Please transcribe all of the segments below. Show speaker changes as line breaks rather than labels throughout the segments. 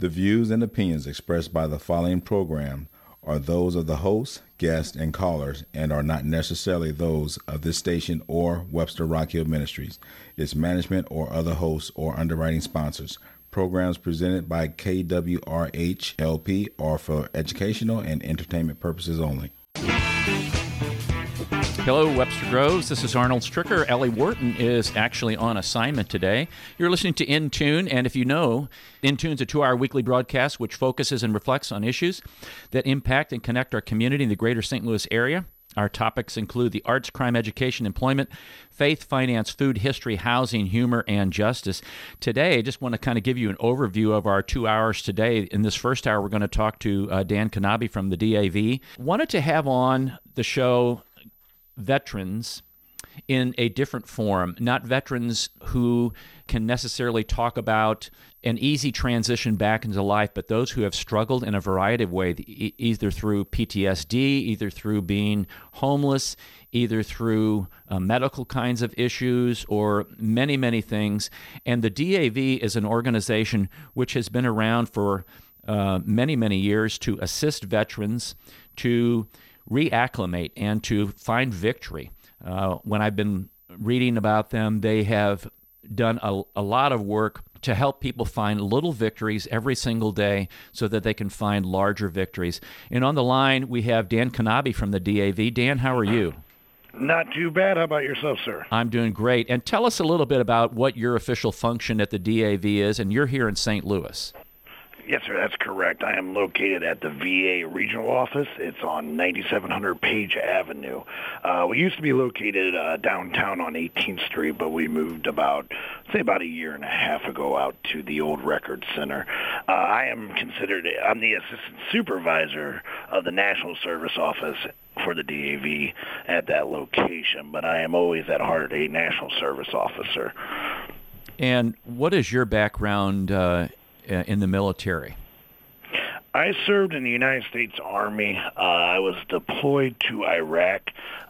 The views and opinions expressed by the following program are those of the hosts, guests, and callers and are not necessarily those of this station or Webster Rock Hill Ministries, its management, or other hosts or underwriting sponsors. Programs presented by KWRH-LP are for educational and entertainment purposes only.
Hello, Webster Groves. This is Arnold Stricker. Ellie Wharton is actually on assignment today. You're listening to In Tune, and if you know, In Tune's a two hour weekly broadcast which focuses and reflects on issues that impact and connect our community in the greater St. Louis area. Our topics include the arts, crime, education, employment, faith, finance, food, history, housing, humor, and justice. Today, I just want to kind of give you an overview of our two hours today. In this first hour, we're going to talk to uh, Dan Knabe from the DAV. Wanted to have on the show veterans in a different form, not veterans who can necessarily talk about an easy transition back into life, but those who have struggled in a variety of ways, either through PTSD, either through being homeless, either through uh, medical kinds of issues, or many, many things. And the DAV is an organization which has been around for uh, many, many years to assist veterans to reacclimate and to find victory. Uh, when I've been reading about them, they have done a, a lot of work to help people find little victories every single day so that they can find larger victories. And on the line, we have Dan Knabe from the DAV. Dan, how are you?
Not too bad. How about yourself, sir?
I'm doing great. And tell us a little bit about what your official function at the DAV is, and you're here in St. Louis.
Yes, sir, that's correct. I am located at the VA regional office. It's on 9700 Page Avenue. Uh, we used to be located uh, downtown on 18th Street, but we moved about, say, about a year and a half ago out to the old Record Center. Uh, I am considered, I'm the assistant supervisor of the National Service Office for the DAV at that location, but I am always at heart a National Service Officer.
And what is your background uh, in the military?
I served in the United States Army. Uh, I was deployed to Iraq.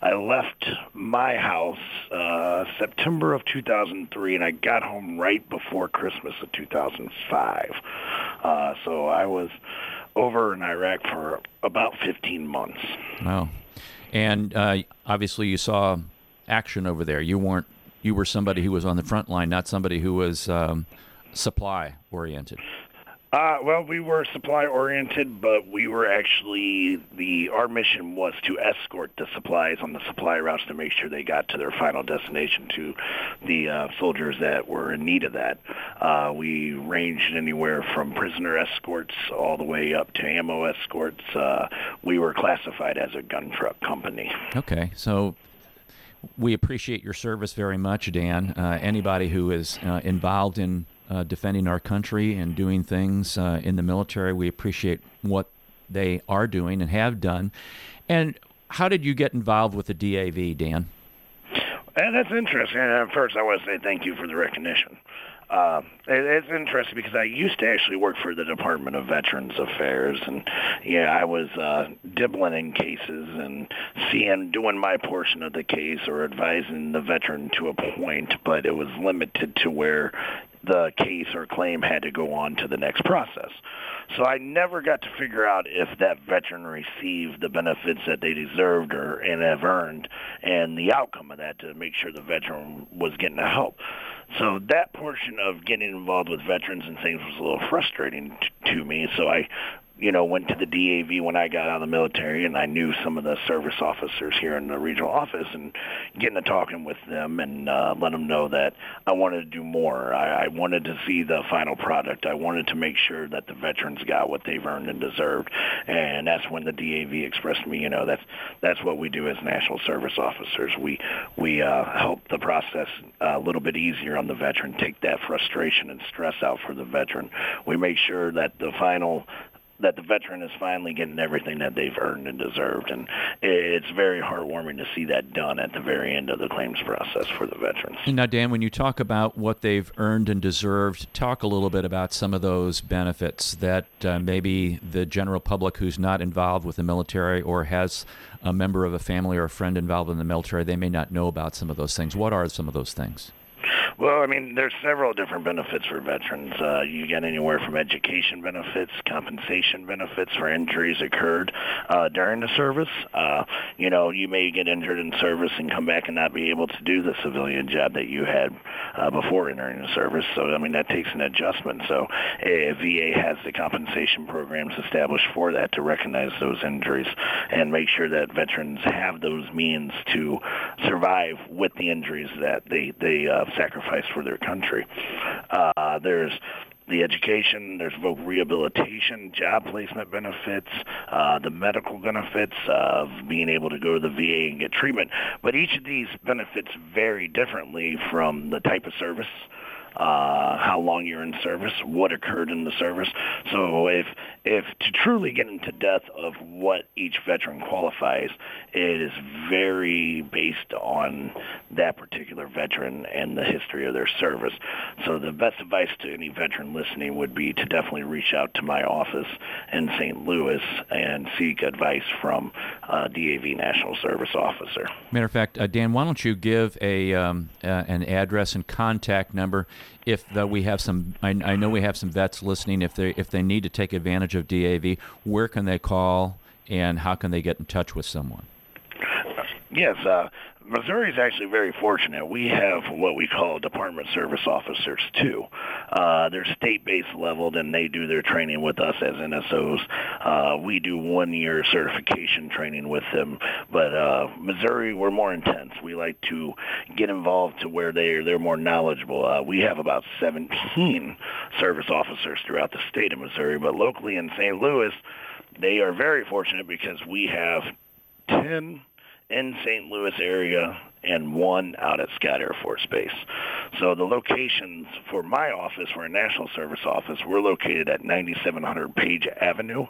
I left my house uh, September of 2003, and I got home right before Christmas of 2005. Uh, so I was over in Iraq for about 15 months.
Wow. And uh, obviously, you saw action over there. You weren't. You were somebody who was on the front line, not somebody who was. Um, supply oriented?
Uh, well, we were supply oriented, but we were actually the our mission was to escort the supplies on the supply routes to make sure they got to their final destination to the uh, soldiers that were in need of that. Uh, we ranged anywhere from prisoner escorts all the way up to ammo escorts. Uh, we were classified as a gun truck company.
Okay, so we appreciate your service very much, Dan. Uh, anybody who is uh, involved in uh, defending our country and doing things uh, in the military. We appreciate what they are doing and have done. And how did you get involved with the DAV, Dan?
And that's interesting. First, I want to say thank you for the recognition. Uh, it, it's interesting because I used to actually work for the Department of Veterans Affairs, and yeah, I was uh, dibbling in cases and seeing doing my portion of the case or advising the veteran to a point, but it was limited to where the case or claim had to go on to the next process. So I never got to figure out if that veteran received the benefits that they deserved or and have earned, and the outcome of that to make sure the veteran was getting the help. So that portion of getting involved with veterans and things was a little frustrating t- to me. So I you know, went to the DAV when I got out of the military, and I knew some of the service officers here in the regional office, and getting to talking with them and uh, let them know that I wanted to do more. I, I wanted to see the final product. I wanted to make sure that the veterans got what they've earned and deserved, and that's when the DAV expressed me, you know, that's that's what we do as national service officers. We we uh, help the process a little bit easier on the veteran, take that frustration and stress out for the veteran. We make sure that the final that the veteran is finally getting everything that they've earned and deserved. And it's very heartwarming to see that done at the very end of the claims process for the veterans.
Now, Dan, when you talk about what they've earned and deserved, talk a little bit about some of those benefits that uh, maybe the general public who's not involved with the military or has a member of a family or a friend involved in the military, they may not know about some of those things. What are some of those things?
Well, I mean, there's several different benefits for veterans. Uh, you get anywhere from education benefits, compensation benefits for injuries occurred uh, during the service. Uh, you know, you may get injured in service and come back and not be able to do the civilian job that you had uh, before entering the service. So, I mean, that takes an adjustment. So, VA has the compensation programs established for that to recognize those injuries and make sure that veterans have those means to survive with the injuries that they they sacrifice for their country. Uh, there's the education, there's both rehabilitation, job placement benefits, uh, the medical benefits of being able to go to the VA and get treatment. But each of these benefits vary differently from the type of service uh, how long you're in service, what occurred in the service. So if if to truly get into depth of what each veteran qualifies, it is very based on that particular veteran and the history of their service. So the best advice to any veteran listening would be to definitely reach out to my office in St. Louis and seek advice from a DAV National Service Officer.
Matter of fact, uh, Dan, why don't you give a um, uh, an address and contact number if the, we have some, I, I, know we have some vets listening. If they if they need to take advantage of DAV, where can they call and how can they get in touch with someone?
Yes, uh, Missouri is actually very fortunate. We have what we call Department Service Officers too. Uh, they're state-based leveled, and they do their training with us as NSOs. Uh, we do one-year certification training with them, but uh, Missouri we're more intense. We like to get involved to where they are, they're more knowledgeable. Uh, we have about 17 service officers throughout the state of Missouri, but locally in St. Louis, they are very fortunate because we have 10 in St. Louis area and one out at Scott Air Force Base. So the locations for my office, for a national service office, we're located at 9700 Page Avenue.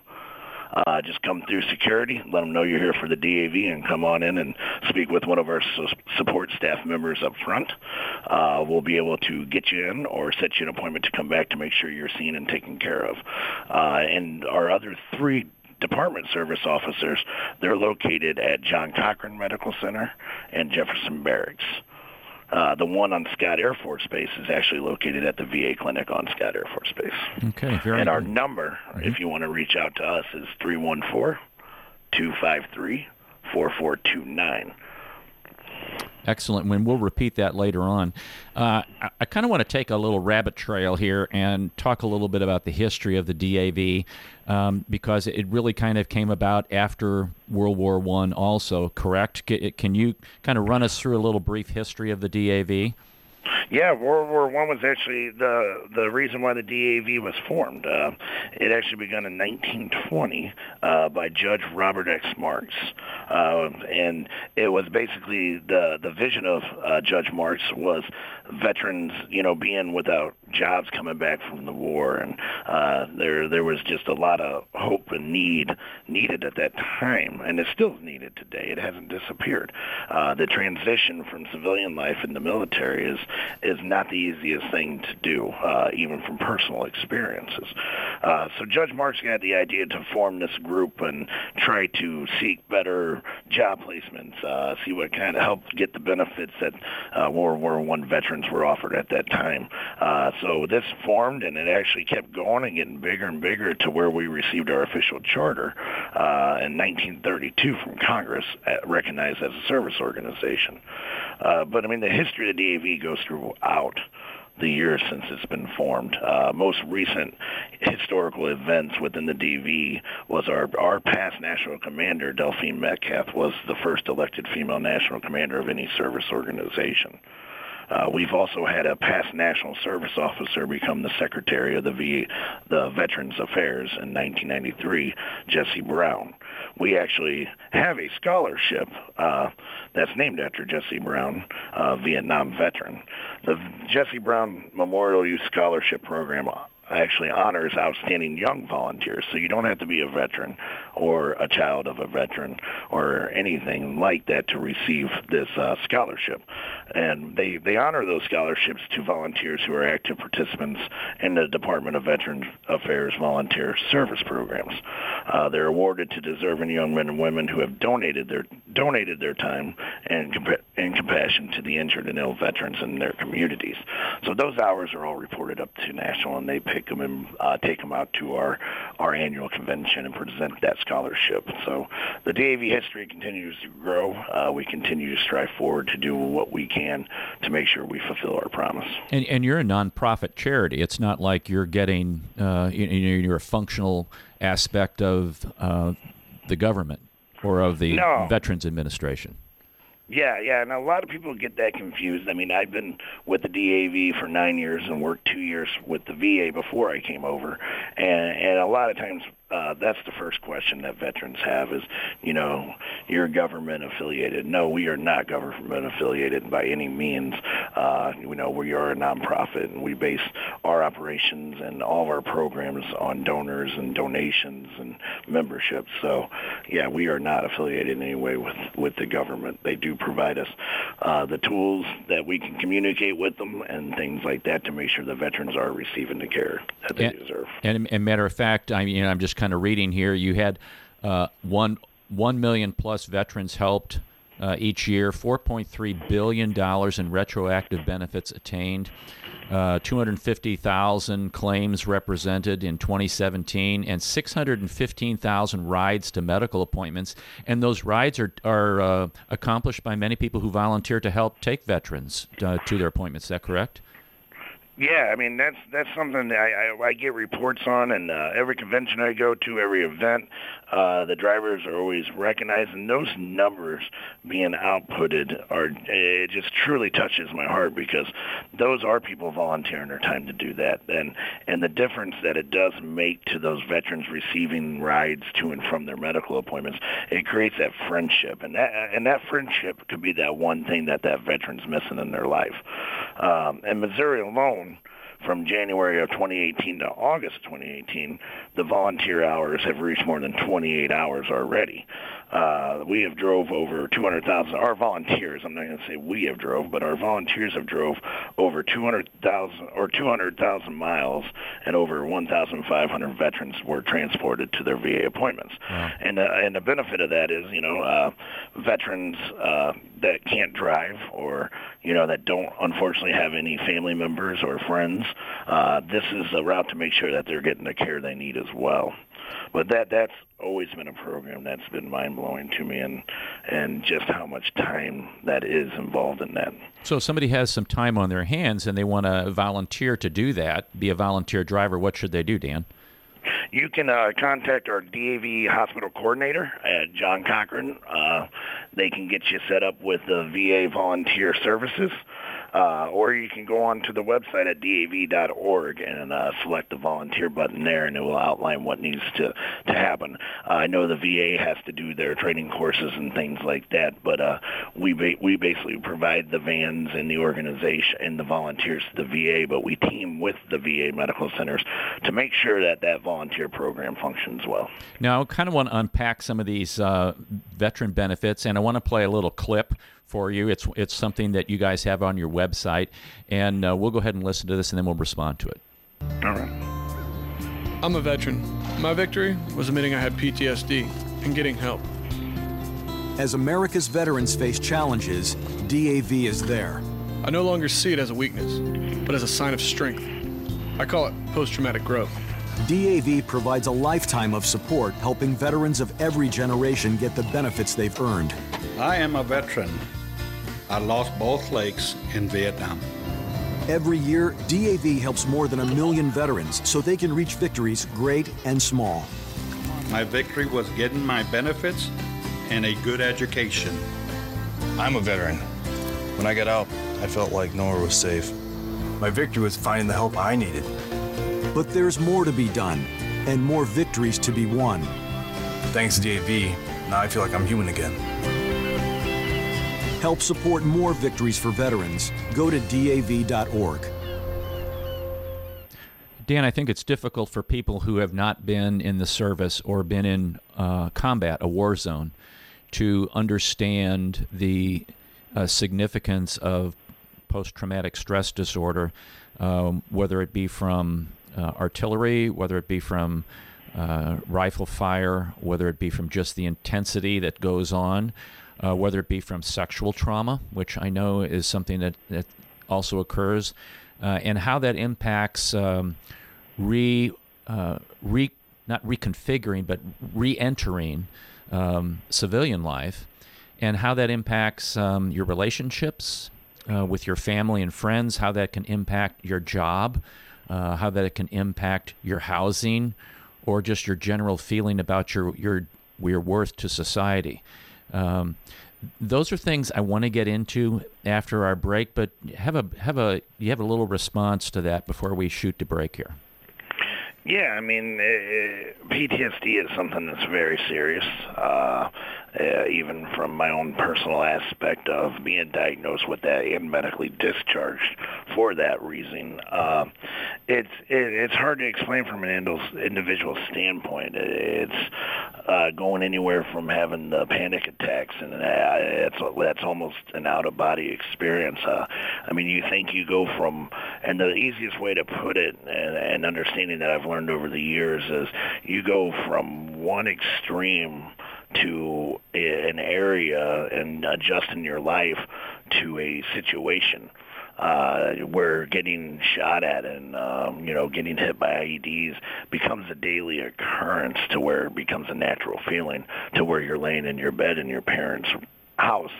Uh, just come through security, let them know you're here for the DAV, and come on in and speak with one of our su- support staff members up front. Uh, we'll be able to get you in or set you an appointment to come back to make sure you're seen and taken care of. Uh, and our other three department service officers. They're located at John Cochran Medical Center and Jefferson Barracks. Uh, the one on Scott Air Force Base is actually located at the VA clinic on Scott Air Force Base.
Okay, very
And
good.
our number, mm-hmm. if you want to reach out to us, is 314 253 4429.
Excellent. When we'll repeat that later on. Uh, I, I kind of want to take a little rabbit trail here and talk a little bit about the history of the DAV um, because it really kind of came about after World War One. Also, correct? Can you kind of run us through a little brief history of the DAV?
Yeah, World War One was actually the the reason why the DAV was formed. Uh, it actually began in 1920 uh, by Judge Robert S. Marx, uh, and it was basically the the vision of uh, Judge Marks was veterans, you know, being without jobs coming back from the war, and uh, there there was just a lot of hope and need needed at that time, and it's still needed today. It hasn't disappeared. Uh, the transition from civilian life in the military is is not the easiest thing to do, uh, even from personal experiences. Uh, so Judge Marx got the idea to form this group and try to seek better job placements, uh, see what kind of helped get the benefits that uh, World War One veterans were offered at that time. So this formed, and it actually kept going and getting bigger and bigger to where we received our official charter uh, in 1932 from Congress, uh, recognized as a service organization. Uh, but I mean, the history of the DAV goes throughout the years since it's been formed. Uh, most recent historical events within the DV was our our past national commander, Delphine Metcalf, was the first elected female national commander of any service organization. Uh, we've also had a past national service officer become the secretary of the v, the Veterans Affairs in 1993, Jesse Brown. We actually have a scholarship uh, that's named after Jesse Brown, a Vietnam veteran. The Jesse Brown Memorial Youth Scholarship Program actually honors outstanding young volunteers. So you don't have to be a veteran or a child of a veteran or anything like that to receive this uh, scholarship. And they, they honor those scholarships to volunteers who are active participants in the Department of Veterans Affairs volunteer service programs. Uh, they're awarded to deserving young men and women who have donated their donated their time and, compa- and compassion to the injured and ill veterans in their communities. So those hours are all reported up to national, and they them and uh, take them out to our our annual convention and present that scholarship. So the DAV history continues to grow. Uh, we continue to strive forward to do what we can to make sure we fulfill our promise.
And, and you're a nonprofit charity. It's not like you're getting uh, you, know you're a functional aspect of uh, the government or of the
No.
Veterans Administration.
Yeah, yeah, and a lot of people get that confused. I mean, I've been with the DAV for nine years and worked two years with the VA before I came over, and and a lot of times uh, that's the first question that veterans have is, you know, you're government affiliated. No, we are not government affiliated by any means. Uh, you know, we are a nonprofit, and we base our operations and all of our programs on donors and donations and memberships. So, yeah, we are not affiliated in any way with with the government. They do provide us uh, the tools that we can communicate with them and things like that to make sure the veterans are receiving the care that they
And,
deserve.
and, and matter of fact, I mean, I'm just kind of reading here. You had uh, one one million plus veterans helped uh, each year. Four point three billion dollars in retroactive benefits attained. Uh, 250,000 claims represented in 2017, and 615,000 rides to medical appointments. And those rides are are uh, accomplished by many people who volunteer to help take veterans uh, to their appointments. Is that correct?
Yeah, I mean that's that's something that I, I, I get reports on, and uh, every convention I go to, every event, uh, the drivers are always recognized, and those numbers being outputted are it just truly touches my heart because those are people volunteering their time to do that, and and the difference that it does make to those veterans receiving rides to and from their medical appointments, it creates that friendship, and that and that friendship could be that one thing that that veteran's missing in their life. Um, and Missouri alone from January of 2018 to August 2018, the volunteer hours have reached more than 28 hours already. Uh, we have drove over 200,000. Our volunteers, I'm not going to say we have drove, but our volunteers have drove over 200,000 or 200,000 miles, and over 1,500 veterans were transported to their VA appointments. And uh, and the benefit of that is, you know, uh, veterans uh, that can't drive or you know that don't unfortunately have any family members or friends. Uh, this is a route to make sure that they're getting the care they need as well. But that that's always been a program that's been mind blowing to me, and and just how much time that is involved in that.
So if somebody has some time on their hands and they want to volunteer to do that, be a volunteer driver, what should they do, Dan?
You can uh, contact our DAV hospital coordinator at John Cochran. Uh, they can get you set up with the VA volunteer services. Uh, or you can go on to the website at dav.org and uh, select the volunteer button there, and it will outline what needs to, to happen. Uh, I know the VA has to do their training courses and things like that, but uh, we ba- we basically provide the vans and the organization and the volunteers to the VA, but we team with the VA medical centers to make sure that that volunteer program functions well.
Now, I kind of want to unpack some of these uh, veteran benefits, and I want to play a little clip for you. It's it's something that you guys have on your website, and uh, we'll go ahead and listen to this, and then we'll respond to it.
All right.
I'm a veteran. My victory was admitting I had PTSD and getting help.
As America's veterans face challenges, DAV is there.
I no longer see it as a weakness, but as a sign of strength. I call it post traumatic growth.
DAV provides a lifetime of support helping veterans of every generation get the benefits they've earned.
I am a veteran. I lost both legs in Vietnam.
Every year, DAV helps more than a million veterans so they can reach victories great and small.
My victory was getting my benefits and a good education.
I'm a veteran. When I got out, I felt like nowhere was safe. My victory was finding the help I needed.
But there's more to be done and more victories to be won.
Thanks to DAV, now I feel like I'm human again.
Help support more victories for veterans. Go to DAV.org.
Dan, I think it's difficult for people who have not been in the service or been in uh, combat, a war zone, to understand the uh, significance of post traumatic stress disorder, um, whether it be from uh, artillery, whether it be from uh, rifle fire, whether it be from just the intensity that goes on, uh, whether it be from sexual trauma, which I know is something that, that also occurs, uh, and how that impacts um, re, uh, re not reconfiguring, but re-entering um, civilian life, and how that impacts um, your relationships uh, with your family and friends, how that can impact your job, uh, how that it can impact your housing, or just your general feeling about your your your worth to society. Um, those are things I want to get into after our break, but have a have a you have a little response to that before we shoot to break here.
Yeah, I mean, uh, PTSD is something that's very serious. Uh, uh, even from my own personal aspect of being diagnosed with that and medically discharged for that reason. Uh, it's it, it's hard to explain from an individual standpoint. It's uh, going anywhere from having the panic attacks, and uh, it's that's almost an out of body experience. Uh, I mean, you think you go from, and the easiest way to put it, and, and understanding that I've learned over the years is you go from one extreme to an area and adjusting your life to a situation uh, where getting shot at and um, you know getting hit by IEDs becomes a daily occurrence to where it becomes a natural feeling to where you're laying in your bed in your parents' house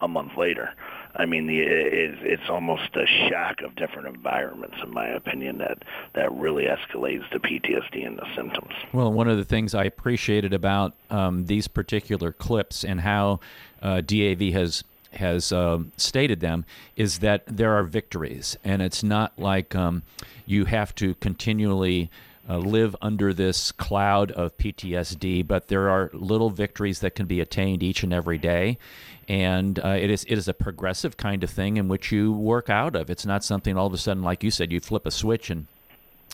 a month later. I mean, the, it, it's almost a shock of different environments, in my opinion, that that really escalates the PTSD and the symptoms.
Well, one of the things I appreciated about um, these particular clips and how uh, DAV has has uh, stated them is that there are victories, and it's not like um, you have to continually uh, live under this cloud of PTSD, but there are little victories that can be attained each and every day. And uh, it is it is a progressive kind of thing in which you work out of. It's not something all of a sudden, like you said, you flip a switch and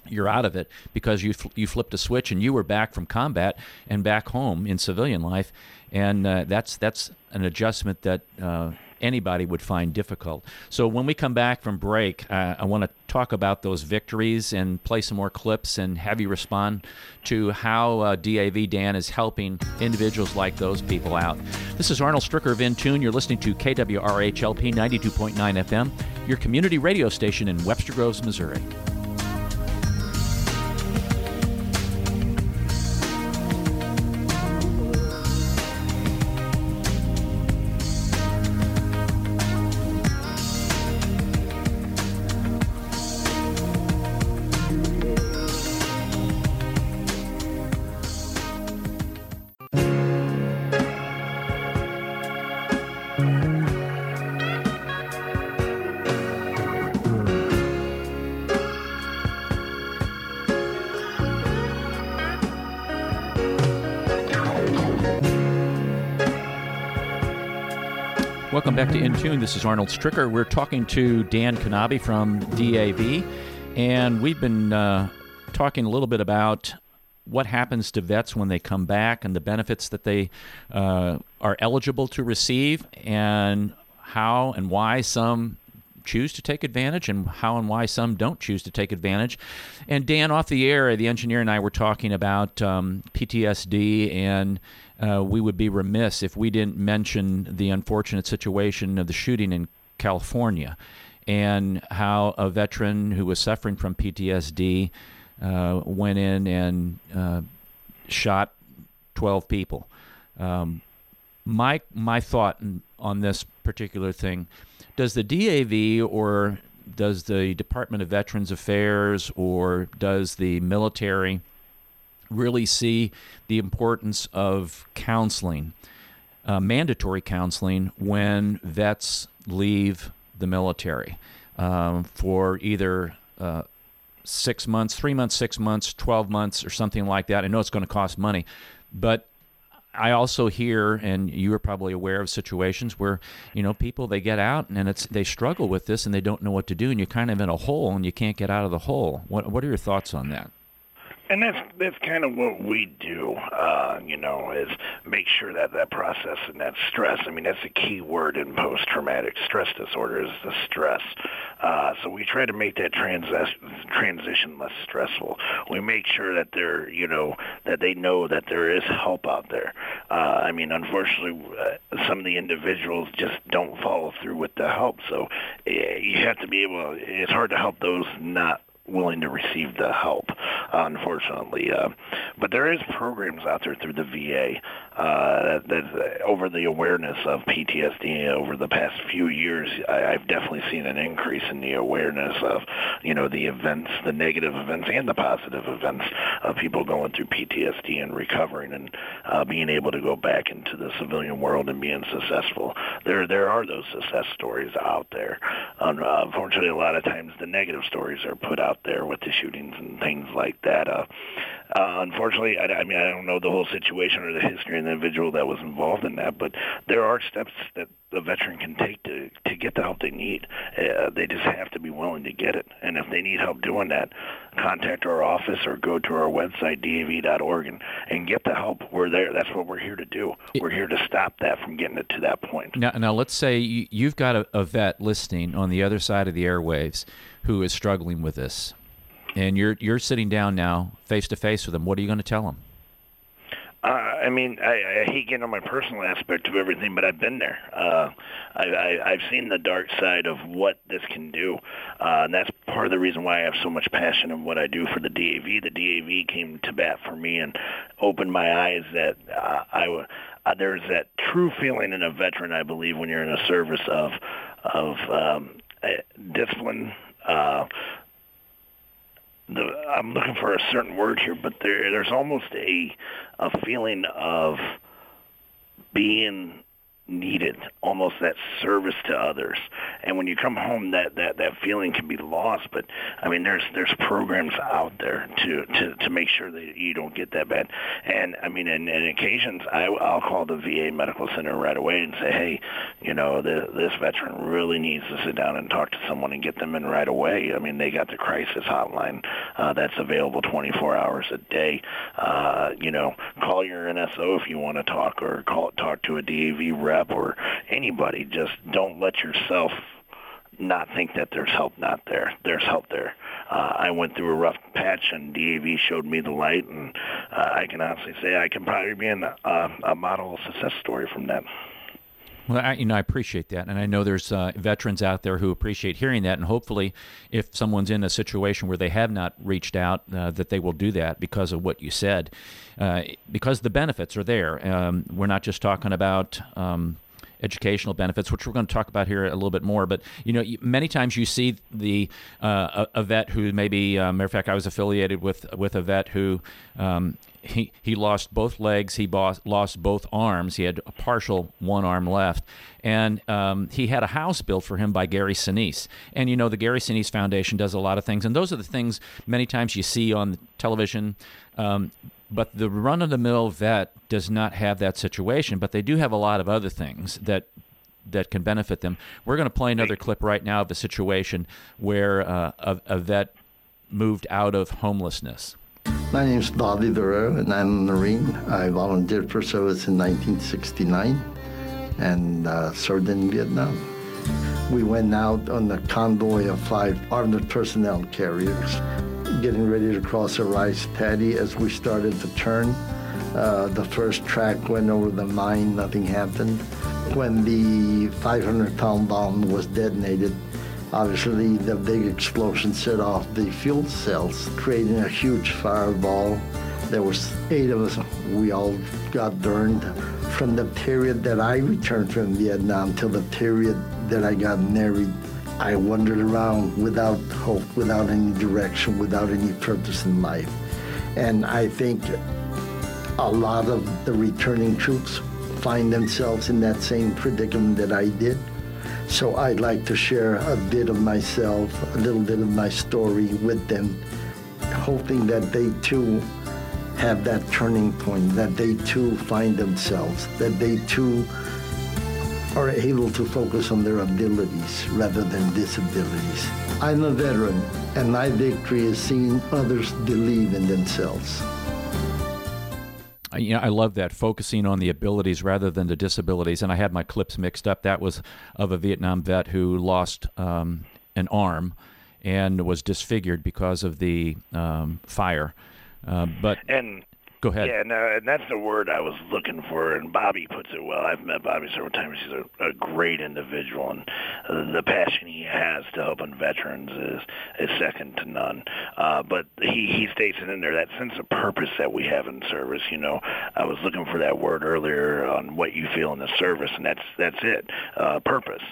you're out of it because you fl- you flipped a switch and you were back from combat and back home in civilian life, and uh, that's that's an adjustment that uh, anybody would find difficult. So when we come back from break, uh, I want to talk about those victories and play some more clips and have you respond to how uh, DAV Dan is helping individuals like those people out. This is Arnold Stricker of Intune. You're listening to KWRHLP 92.9 FM, your community radio station in Webster Groves, Missouri. Welcome back to In Tune. This is Arnold Stricker. We're talking to Dan Knabe from DAV, and we've been uh, talking a little bit about what happens to vets when they come back and the benefits that they uh, are eligible to receive, and how and why some choose to take advantage and how and why some don't choose to take advantage. And Dan, off the air, the engineer and I were talking about um, PTSD, and uh, we would be remiss if we didn't mention the unfortunate situation of the shooting in California and how a veteran who was suffering from PTSD uh, went in and uh, shot 12 people. Um, my my thought on this particular thing does the DAV or does the Department of Veterans Affairs or does the military really see the importance of counseling, uh, mandatory counseling, when vets leave the military um, for either uh, six months, three months, six months, 12 months, or something like that. I know it's going to cost money, but I also hear, and you are probably aware of situations where you know people they get out and it's they struggle with this and they don't know what to do, and you're kind of in a hole and you can't get out of the hole. What what are your thoughts on that?
And that's that's kind of what we do. Uh, you know, is make sure that that process and that stress. I mean, that's a key word in post-traumatic stress disorder is the stress. Uh, so we try to make that transition transition less stressful. We make sure that they're, you know, that they know that there is help out there. Uh, I mean, unfortunately, uh, some of the individuals just don't follow through with the help. So uh, you have to be able. It's hard to help those not willing to receive the help, uh, unfortunately. Uh, but there is programs out there through the VA uh, that, that over the awareness of PTSD over the past few years. I, I've definitely seen an increase in the awareness of, you know, the events, the negative events and the positive events of people going through PTSD and recovering and uh, being able to go back into the civilian world and being successful. There, there are those success stories out there. Uh, unfortunately, a lot of times the negative stories are put out there with the shootings and things like that. Uh, uh, unfortunately, I, I mean, I don't know the whole situation or the history of the individual that was involved in that, but there are steps that the veteran can take to to get the help they need. Uh, they just have to be willing to get it, and if they need help doing that, contact our office or go to our website dav.org and, and get the help. We're there. That's what we're here to do. We're here to stop that from getting it to that point.
Now, now let's say you, you've got a, a vet listening on the other side of the airwaves who is struggling with this, and you're you're sitting down now face to face with them. What are you going to tell them?
Uh, I mean, I, I hate getting on my personal aspect of everything, but I've been there. Uh, I, I, I've seen the dark side of what this can do, uh, and that's part of the reason why I have so much passion in what I do for the DAV. The DAV came to bat for me and opened my eyes that uh, I uh, there's that true feeling in a veteran, I believe, when you're in a service of of um, discipline. Uh, the, I'm looking for a certain word here, but there there's almost a a feeling of being needed, almost that service to others. And when you come home, that, that, that feeling can be lost. But I mean, there's there's programs out there to, to, to make sure that you don't get that bad. And I mean, in, in occasions, I, I'll call the VA Medical Center right away and say, hey, you know, the, this veteran really needs to sit down and talk to someone and get them in right away. I mean, they got the crisis hotline uh, that's available 24 hours a day. Uh, you know, call your NSO if you want to talk, or call talk to a DAV rep rep or anybody, just don't let yourself not think that there's help not there. There's help there. Uh, I went through a rough patch, and DAV showed me the light, and uh, I can honestly say I can probably be in a, a model success story from that.
Well, I, you know, I appreciate that, and I know there's uh, veterans out there who appreciate hearing that. And hopefully, if someone's in a situation where they have not reached out, uh, that they will do that because of what you said, uh, because the benefits are there. Um, we're not just talking about. Um, educational benefits, which we're going to talk about here a little bit more. But you know, many times you see the uh, a, vet who maybe, uh, matter of fact, I was affiliated with with a vet who um, he, he lost both legs. He lost both arms. He had a partial one arm left. And um, he had a house built for him by Gary Sinise. And you know, the Gary Sinise Foundation does a lot of things. And those are the things many times you see on television. Um, but the run of the mill vet does not have that situation, but they do have a lot of other things that that can benefit them. We're going to play another clip right now of a situation where uh, a, a vet moved out of homelessness.
My name is Bobby Barrera, and I'm a Marine. I volunteered for service in 1969 and uh, served in Vietnam. We went out on the convoy of five armored personnel carriers, getting ready to cross a rice paddy as we started to turn. Uh, the first track went over the mine, nothing happened. When the 500 pound bomb was detonated, Obviously, the big explosion set off the fuel cells, creating a huge fireball. There was eight of us. We all got burned. From the period that I returned from Vietnam till the period that I got married, I wandered around without hope, without any direction, without any purpose in life. And I think a lot of the returning troops find themselves in that same predicament that I did. So I'd like to share a bit of myself, a little bit of my story with them, hoping that they too have that turning point, that they too find themselves, that they too are able to focus on their abilities rather than disabilities. I'm a veteran, and my victory is seeing others believe in themselves.
you know, I love that focusing on the abilities rather than the disabilities. And I had my clips mixed up. That was of a Vietnam vet who lost um, an arm and was disfigured because of the um, fire. Uh, but
and
Go ahead.
Yeah, no, and that's the word I was looking for. And Bobby puts it well. I've met Bobby several times. He's a, a great individual, and uh, the passion he has to helping veterans is is second to none. Uh, but he he states it in there that sense of purpose that we have in service. You know, I was looking for that word earlier on what you feel in the service, and that's that's it, uh, purpose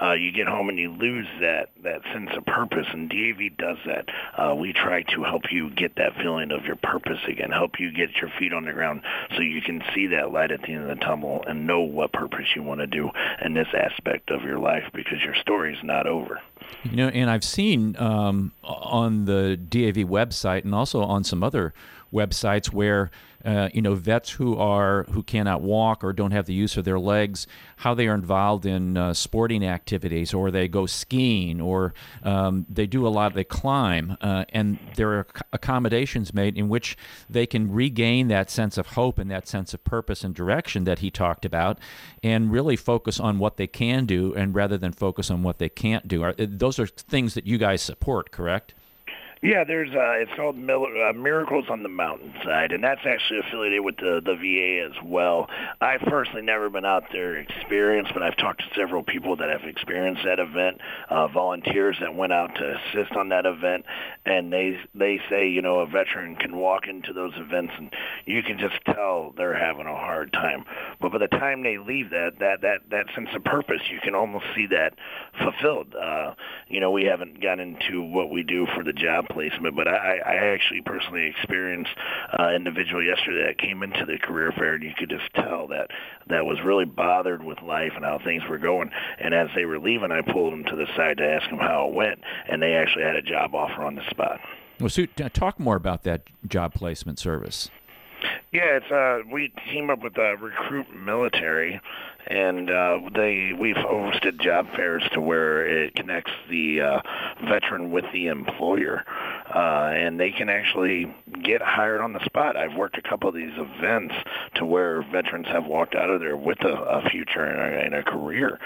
uh, you get home and you lose that that sense of purpose. And DAV does that. Uh, we try to help you get that feeling of your purpose again, help you get your feet on the ground so you can see that light at the end of the tunnel and know what purpose you want to do in this aspect of your life because your story's not over.
You know, and I've seen um, on the DAV website and also on some other websites where uh, you know vets who are who cannot walk or don't have the use of their legs, how they are involved in uh, sporting activities, or they go skiing, or um, they do a lot. They climb, uh, and there are accommodations made in which they can regain that sense of hope and that sense of purpose and direction that he talked about, and really focus on what they can do, and rather than focus on what they can't do. Are, those are things that you guys support, correct?
Yeah, there's uh, it's called Mil- uh, Miracles on the Mountainside, and that's actually affiliated with the the VA as well. I've personally never been out there experienced, but I've talked to several people that have experienced that event, uh, volunteers that went out to assist on that event, and they they say you know a veteran can walk into those events and you can just tell they're having a hard time, but by the time they leave that that that that sense of purpose, you can almost see that fulfilled. Uh, you know, we haven't got into what we do for the job placement, but I, I actually personally experienced uh, an individual yesterday that came into the career fair, and you could just tell that that was really bothered with life and how things were going. And as they were leaving, I pulled them to the side to ask them how it went, and they actually had a job offer on the spot.
Well, so talk more about that job placement service.
Yeah, it's uh, we team up with uh, Recruit Military, and uh, they we've hosted job fairs to where it connects the uh, veteran with the employer, uh, and they can actually get hired on the spot. I've worked a couple of these events to where veterans have walked out of there with a, a future and a, and a career.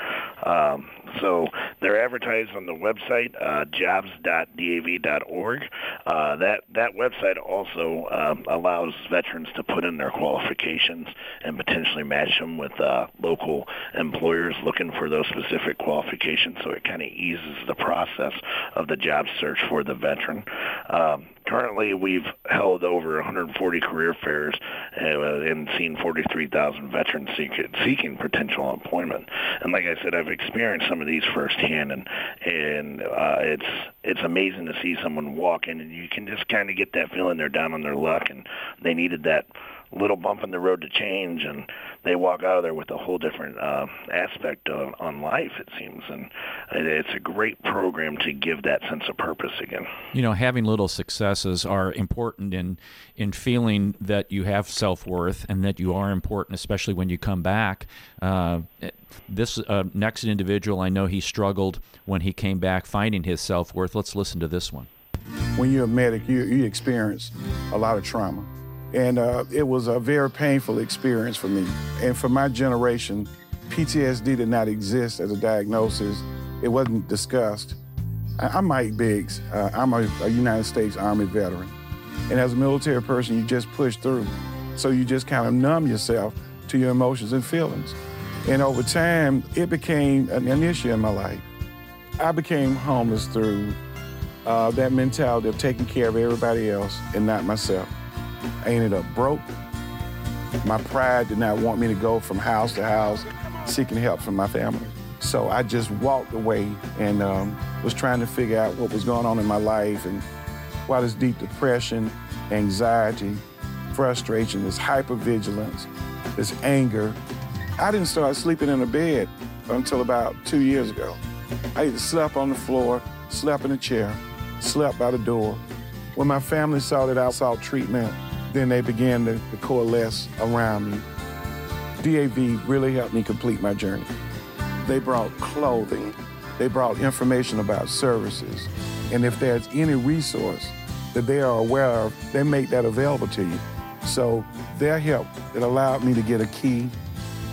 Um, so they're advertised on the website uh, jobs.dav.org. Uh, that that website also um, allows veterans to put in their qualifications and potentially match them with uh, local employers looking for those specific qualifications. So it kind of eases the process of the job search for the veteran. Um, currently, we've held over 140 career fairs uh, and seen 43,000 veterans seek, seeking potential employment. And like I said, I've experienced some of these firsthand, and and uh, it's it's amazing to see someone walk in, and you can just kind of get that feeling they're down on their luck, and they needed that little bump in the road to change, and they walk out of there with a whole different uh, aspect of, on life. It seems, and it's a great program to give that sense of purpose again.
You know, having little successes are important in in feeling that you have self worth and that you are important, especially when you come back. Uh, this uh, next individual, I know he struggled when he came back finding his self worth. Let's listen to this one.
When you're a medic, you, you experience a lot of trauma and uh, it was a very painful experience for me. And for my generation, PTSD did not exist as a diagnosis. It wasn't discussed. I- am Mike Biggs. Uh, I'm a, a United States Army veteran. And as a military person, you just push through. So you just kind of numb yourself to your emotions and feelings. And over time, it became an, an issue in my life. I became homeless through uh, that mentality of taking care of everybody else and not myself. I ended up broke. My pride did not want me to go from house to house seeking help from my family. So I just walked away and um, was trying to figure out what was going on in my life and why this deep depression, anxiety, frustration, this hypervigilance, this anger. I didn't start sleeping in a bed until about two years ago. I either slept on the floor, slept in a chair, slept by the door. When my family saw that I sought treatment, then they began to, to coalesce around me. DAV really helped me complete my journey. they brought clothing, they brought information about services. And if there's any resource that they are aware of, they make that available to you. So their help that allowed me to get a key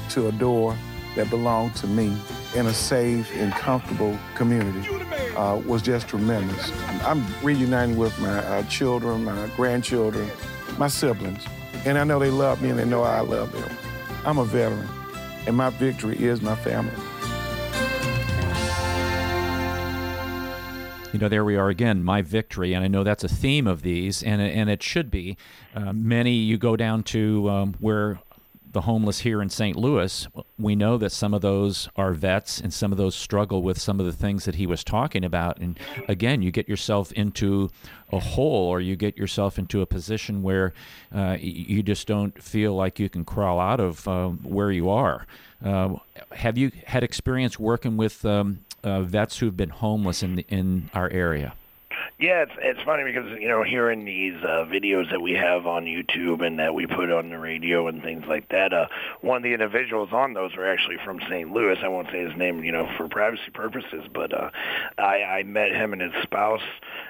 to a door that belonged to me in a safe and comfortable community uh, was just tremendous. I'm reuniting with my uh, children, my grandchildren, my siblings, and I know they love me and they know I love them. I'm a veteran, and my victory is my family.
You know, there we are again, my victory, and I know that's a theme of these, and and it should be. Uh, many you go down to um, where the homeless here in St. Louis, we know that some of those are vets and some of those struggle with some of the things that he was talking about. And again, you get yourself into a hole or you get yourself into a position where uh, you just don't feel like you can crawl out of uh, where you are. Uh, have you had experience working with um, uh, vets who've been homeless in, in our area?
Yeah, it's it's funny because you know hearing these uh, videos that we have on YouTube and that we put on the radio and things like that. Uh, one of the individuals on those are actually from St. Louis. I won't say his name, you know, for privacy purposes, but uh, I, I met him and his spouse,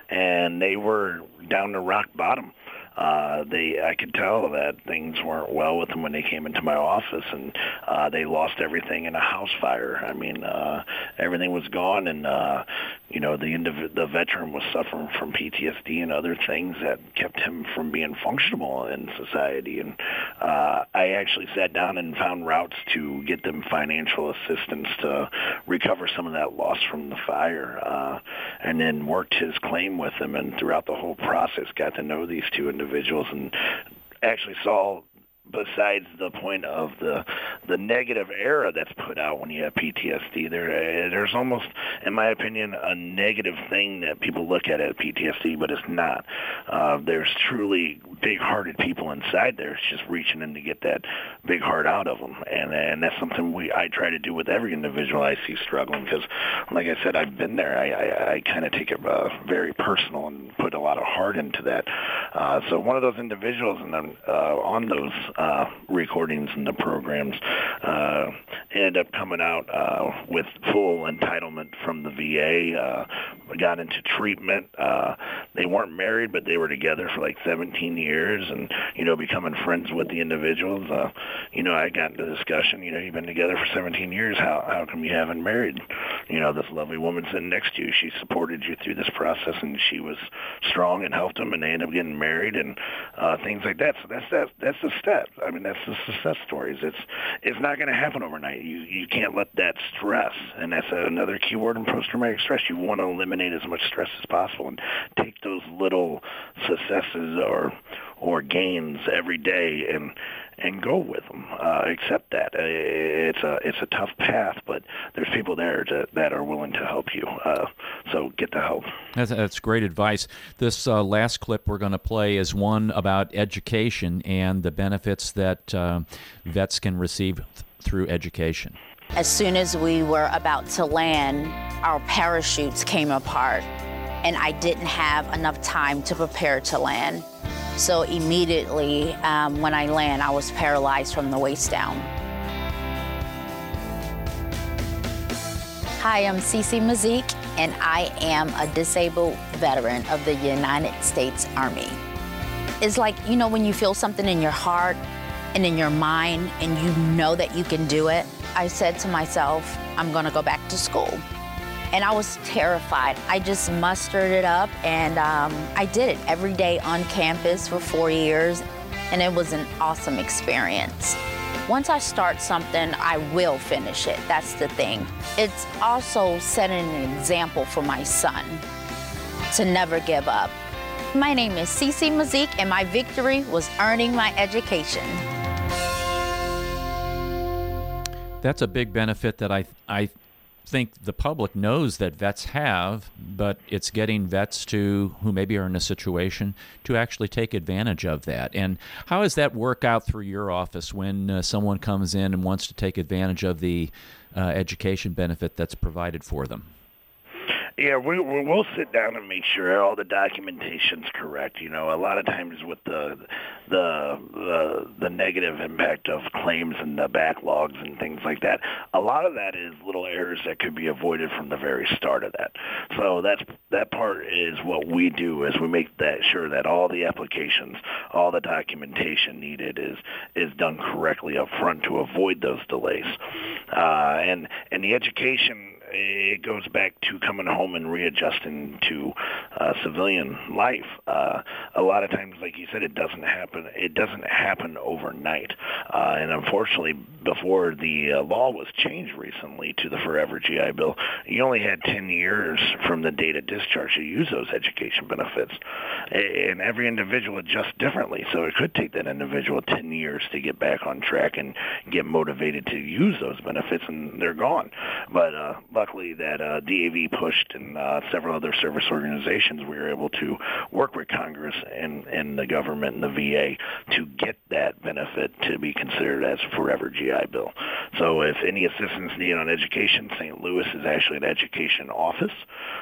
and they were down to rock bottom uh, they I could tell that things weren't well with them when they came into my office, and uh, they lost everything in a house fire. I mean, uh, everything was gone, and uh, you know the indiv- the veteran was suffering from PTSD and other things that kept him from being functional in society. And uh, I actually sat down and found routes to get them financial assistance to recover some of that loss from the fire, uh, and then worked his claim with them. And throughout the whole process, got to know these two individuals individuals and actually saw besides the point of the the negative era that's put out when you have PTSD. There, there's almost, in my opinion, a negative thing that people look at as PTSD, but it's not. Uh, there's truly big-hearted people inside there. It's just reaching in to get that big heart out of them, and and that's something we I try to do with every individual I see struggling because, like I said, I've been there. I I, I kind of take it uh, very personal and put a lot of heart into that. Uh, so one of those individuals, and then uh, on those uh, recordings and the programs uh, ended up coming out uh, with full entitlement from the VA. Uh, got into treatment. Uh, they weren't married, but they were together for like 17 years, and you know, becoming friends with the individuals. Uh, you know, I got into discussion. You know, you've been together for 17 years. How how come you haven't married? You know, this lovely woman sitting next to you. She supported you through this process, and she was strong and helped them, and they ended up getting married and uh, things like that. So that's that that's the step. I mean, that's the success stories. It's it's not going to happen overnight. You you can't let that stress, and that's another key word in post-traumatic stress. You want to eliminate as much stress as possible and take those little successes or or gains every day and and go with them. Uh, accept that uh, it's a it's a tough path, but there's people there to, that are willing to help you. Uh, so get the help.
That's, that's great advice. This uh, last clip we're going to play is one about education and the benefits that uh, vets can receive th- through education.
As soon as we were about to land, our parachutes came apart, and I didn't have enough time to prepare to land. So immediately um, when I land, I was paralyzed from the waist down. Hi, I'm Cece Mazik, and I am a disabled veteran of the United States Army. It's like, you know, when you feel something in your heart and in your mind and you know that you can do it. I said to myself, I'm gonna go back to school and I was terrified. I just mustered it up and um, I did it every day on campus for four years, and it was an awesome experience. Once I start something, I will finish it. That's the thing. It's also setting an example for my son to never give up. My name is Cece Mazik, and my victory was earning my education.
That's a big benefit that I I think the public knows that vets have, but it's getting vets to who maybe are in a situation to actually take advantage of that. And how does that work out through your office when uh, someone comes in and wants to take advantage of the uh, education benefit that's provided for them?
Yeah, we, we'll sit down and make sure all the documentation's correct. You know, a lot of times with the the the, the negative impact of claims and the backlogs and things like that, a lot of that is little errors that could be avoided from the very start of that. So that's that part is what we do is we make that sure that all the applications, all the documentation needed is is done correctly up front to avoid those delays. Uh, and and the education it goes back to coming home and readjusting to uh, civilian life. Uh, a lot of times, like you said, it doesn't happen. It doesn't happen overnight. Uh, and unfortunately, before the uh, law was changed recently to the Forever GI Bill, you only had 10 years from the date of discharge to use those education benefits. And every individual adjusts differently, so it could take that individual 10 years to get back on track and get motivated to use those benefits, and they're gone. But uh, luckily that uh, DAV pushed and uh, several other service organizations, we were able to work with Congress and, and the government and the VA to get that benefit to be considered as forever GI Bill. So if any assistance needed on education, St. Louis is actually an education office.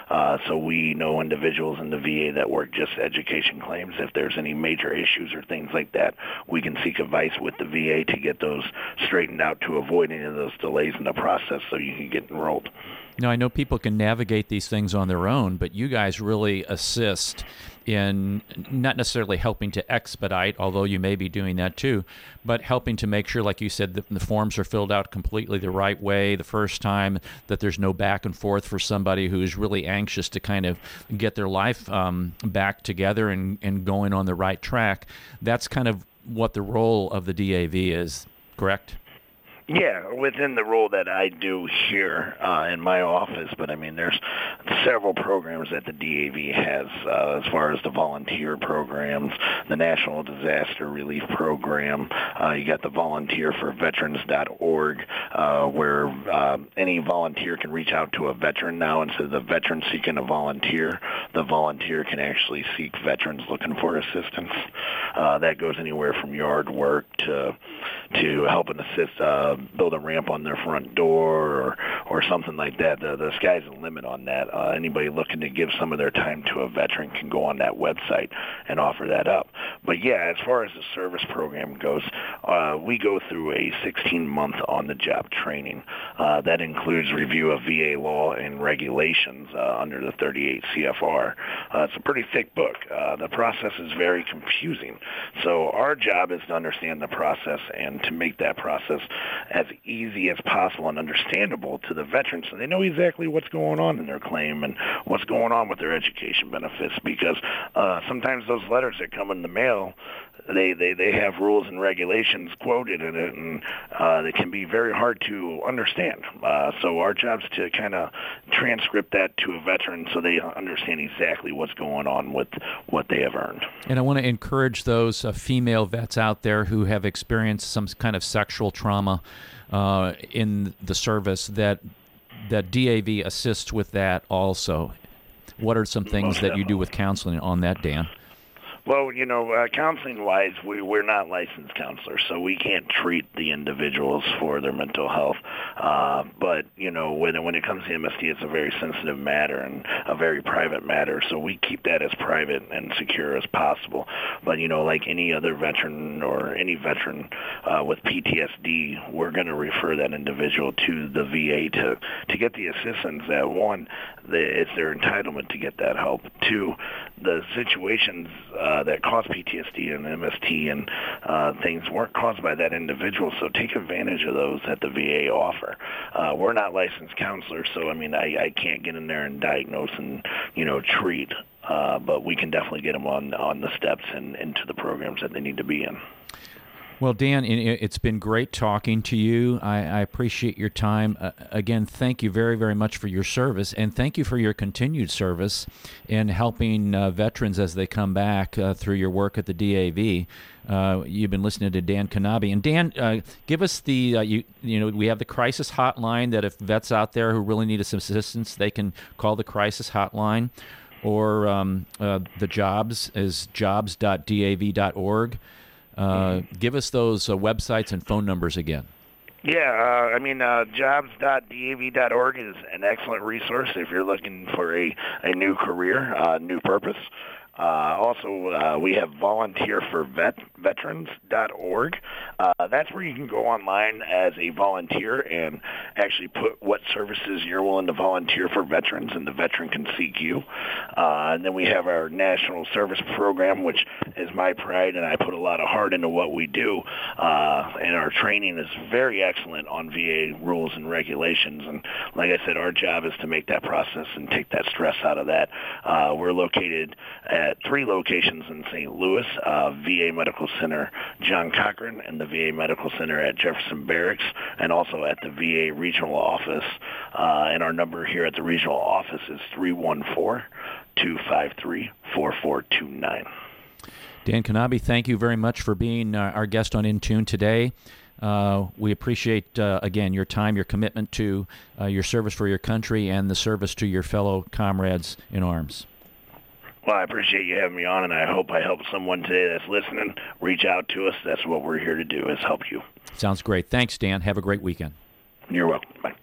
Uh, so we know individuals in the VA that work just education claims. If there's any major issues or things like that, we can seek advice with the VA to get those straightened out to avoid any of those delays in the process so you can get enrolled.
Now, I know people can navigate these things on their own, but you guys really assist in not necessarily helping to expedite, although you may be doing that too, but helping to make sure, like you said, that the forms are filled out completely the right way the first time, that there's no back and forth for somebody who's really anxious to kind of get their life um, back together and, and going on the right track. That's kind of what the role of the DAV is, correct?
Yeah, within the role that I do here uh, in my office, but I mean, there's several programs that the DAV has uh, as far as the volunteer programs, the National Disaster Relief Program. Uh, you got the Volunteer for Veterans.org, uh, where uh, any volunteer can reach out to a veteran now instead of the veteran seeking a volunteer. The volunteer can actually seek veterans looking for assistance. Uh, that goes anywhere from yard work to to help and assist. Uh, build a ramp on their front door or or something like that. The, the sky's the limit on that. Uh, anybody looking to give some of their time to a veteran can go on that website and offer that up. But yeah, as far as the service program goes, uh, we go through a 16-month on-the-job training. Uh, that includes review of VA law and regulations uh, under the 38 CFR. Uh, it's a pretty thick book. Uh, the process is very confusing. So our job is to understand the process and to make that process as easy as possible and understandable to the veterans so they know exactly what's going on in their claim and what's going on with their education benefits because uh, sometimes those letters that come in the mail they, they, they have rules and regulations quoted in it, and uh, they can be very hard to understand. Uh, so our job is to kind of transcript that to a veteran so they understand exactly what's going on with what they have earned.
And I want to encourage those uh, female vets out there who have experienced some kind of sexual trauma uh, in the service that that DAV assists with that also. What are some things that you do with counseling on that, Dan?
Well, you know, uh, counseling-wise, we, we're not licensed counselors, so we can't treat the individuals for their mental health. Uh, but you know, when when it comes to MST, it's a very sensitive matter and a very private matter, so we keep that as private and secure as possible. But you know, like any other veteran or any veteran uh, with PTSD, we're going to refer that individual to the VA to to get the assistance that one, the, it's their entitlement to get that help. Two, the situations. Uh, uh, that cause PTSD and MST and uh, things weren't caused by that individual. So take advantage of those that the VA offer. Uh, we're not licensed counselors, so I mean I, I can't get in there and diagnose and you know treat. Uh, but we can definitely get them on on the steps and into the programs that they need to be in.
Well, Dan, it's been great talking to you. I, I appreciate your time. Uh, again, thank you very, very much for your service, and thank you for your continued service in helping uh, veterans as they come back uh, through your work at the DAV. Uh, you've been listening to Dan Knabe, and Dan, uh, give us the uh, you you know we have the crisis hotline that if vets out there who really need some assistance, they can call the crisis hotline, or um, the jobs is jobs.dav.org. Uh, give us those uh, websites and phone numbers again.
Yeah, uh, I mean, uh, jobs.dav.org is an excellent resource if you're looking for a, a new career, uh, new purpose. Uh, also, uh, we have volunteerforveterans.org. Uh, that's where you can go online as a volunteer and actually put what services you're willing to volunteer for veterans, and the veteran can seek you. Uh, and then we have our national service program, which is my pride, and I put a lot of heart into what we do. Uh, and our training is very excellent on VA rules and regulations. And like I said, our job is to make that process and take that stress out of that. Uh, we're located at at three locations in St. Louis, uh, VA Medical Center John Cochran and the VA Medical Center at Jefferson Barracks, and also at the VA Regional Office. Uh, and our number here at the regional office is 314-253-4429.
Dan Knabe, thank you very much for being uh, our guest on Intune today. Uh, we appreciate, uh, again, your time, your commitment to uh, your service for your country, and the service to your fellow comrades in arms.
Well, I appreciate you having me on, and I hope I helped someone today that's listening reach out to us. That's what we're here to do, is help you.
Sounds great. Thanks, Dan. Have a great weekend.
You're welcome. Bye.